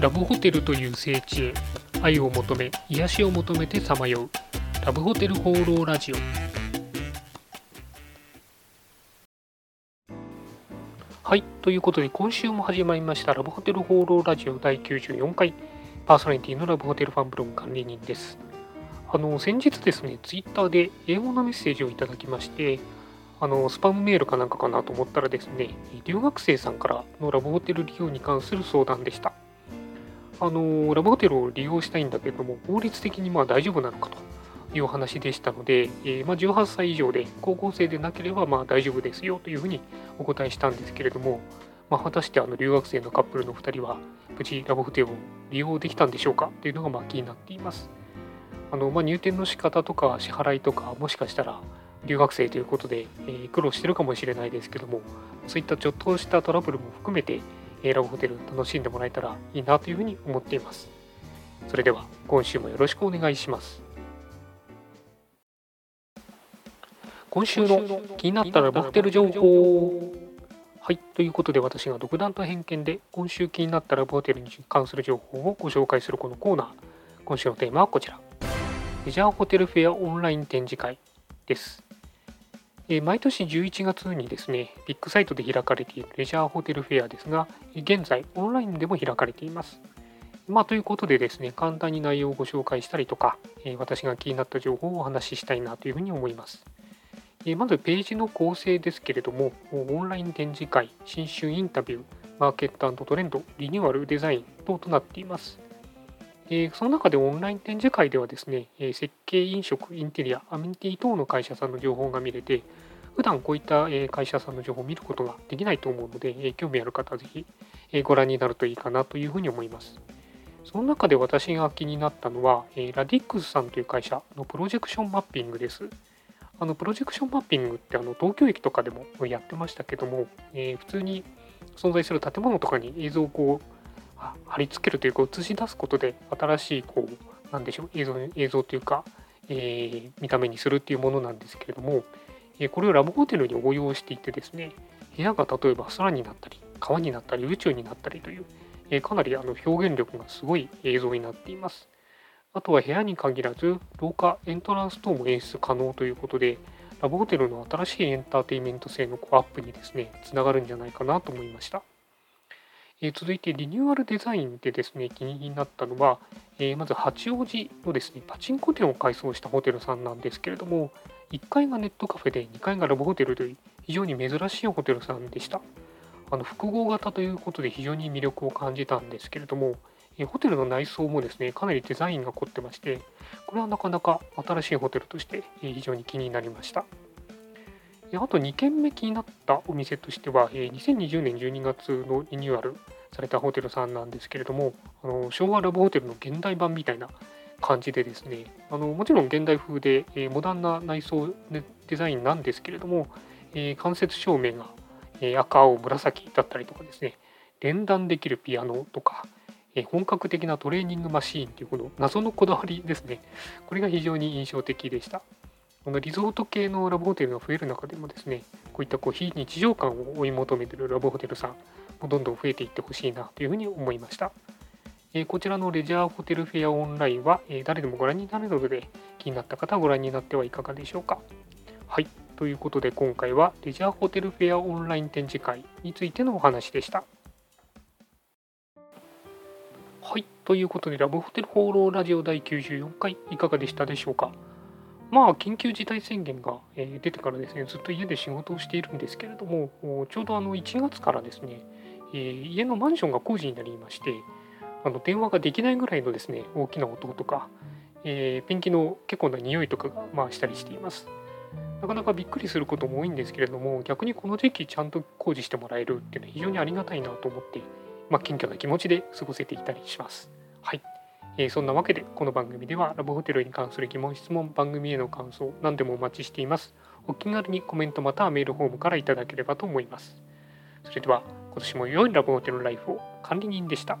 ラブホテルという聖地へ愛を求め癒しを求めてさまよう。ラブホテル放浪ラジオ。はいということで今週も始まりましたラブホテル放浪ラジオ第94回。パーソナリティのラブホテルファンブログ管理人です。あの先日ですねツイッターで英語のメッセージをいただきましてあのスパムメールかなんかかなと思ったらですね留学生さんからのラブホテル利用に関する相談でした。あのラブホテルを利用したいんだけども法律的にまあ大丈夫なのかというお話でしたので、えー、まあ、18歳以上で高校生でなければまあ大丈夫ですよというふうにお答えしたんですけれども、まあ、果たしてあの留学生のカップルの2人は無事ラブホテルを利用できたんでしょうか？というのがまあ気になっています。あのまあ、入店の仕方とか支払いとかもしかしたら留学生ということで、えー、苦労してるかもしれないですけどもそういったちょっとしたトラブルも含めてラブホテル楽しんでもらえたらいいなというふうに思っています。それでは今週もよろしくお願いします。今週の気になったラブホテル情報はい、ということで私が独断と偏見で今週気になったラブホテルに関する情報をご紹介するこのコーナー。今週のテーマはこちら。レジャーホテルフェアオンライン展示会です。毎年11月にですね、ビッグサイトで開かれているレジャーホテルフェアですが、現在オンラインでも開かれています。まあ、ということでですね、簡単に内容をご紹介したりとか、私が気になった情報をお話ししたいなというふうに思います。まずページの構成ですけれども、オンライン展示会、新春インタビュー、マーケットトレンド、リニューアルデザイン等となっています。えその中でオンライン展示会ではですね、え設計、飲食、インテリア、アミニティ等の会社さんの情報が見れて、普段こういった会社さんの情報を見ることができないと思うので、興味ある方はぜひご覧になるといいかなというふうに思います。その中で私が気になったのは、ラディックスさんという会社のプロジェクションマッピングです。あのプロジェクションマッピングってあの東京駅とかでもやってましたけども、え、普通に存在する建物とかに映像をこう貼り付けるというか映し出すことで新しいこうなんでしょう映像映像というか、えー、見た目にするっていうものなんですけれどもえ、これをラブホテルに応用していてですね部屋が例えば空になったり川になったり宇宙になったりというえ、かなりあの表現力がすごい映像になっています。あとは部屋に限らず廊下エントランス等も演出可能ということでラブホテルの新しいエンターテインメント性のアップにですねつながるんじゃないかなと思いました。え続いてリニューアルデザインでですね気になったのは、えまず八王子のですねパチンコ店を改装したホテルさんなんですけれども1階がネットカフェで2階がラブホテルという非常に珍しいホテルさんでした。あの複合型ということで非常に魅力を感じたんですけれども、えホテルの内装もですね、かなりデザインが凝ってまして、これはなかなか新しいホテルとして非常に気になりました。あと2軒目気になったお店としては、2020年12月のリニューアルされたホテルさんなんですけれども、あの昭和ラブホテルの現代版みたいな感じでですねあのもちろん現代風で、えー、モダンな内装デザインなんですけれども、えー、間接照明が、えー、赤青紫だったりとかですね連弾できるピアノとか、え本格的なトレーニングマシーンというこの謎のこだわりですね。これが非常に印象的でした。このリゾート系のラブホテルが増える中でもですねこういったこう非日常感を追い求めてるラブホテルさんどんどん増えていってほしいなというふうに思いました。えこちらのレジャーホテルフェアオンラインは、え誰でもご覧になるので気になった方はご覧になってはいかがでしょうか。はい。ということで今回はレジャーホテルフェアオンライン展示会についてのお話でした。はい。ということでラブホテル放浪ラジオ第94回いかがでしたでしょうか。まあ、緊急事態宣言が出てからですね、ずっと家で仕事をしているんですけれども、ちょうどあの1月からですね、え家のマンションが工事になりまして、あの電話ができないぐらいのですね大きな音とか、えー、ペンキの結構な匂いとかがまあしたりしています。なかなかびっくりすることも多いんですけれども逆にこの時期ちゃんと工事してもらえるっていうのは非常にありがたいなと思って、まあ、謙虚な気持ちで過ごせていたりします。はい、えー、そんなわけでこの番組ではラブホテルに関する疑問質問番組への感想何でもお待ちしています。お気軽にコメントまたはメールフォームからいただければと思います。それでは今年も良いラブホテルライフを管理人でした。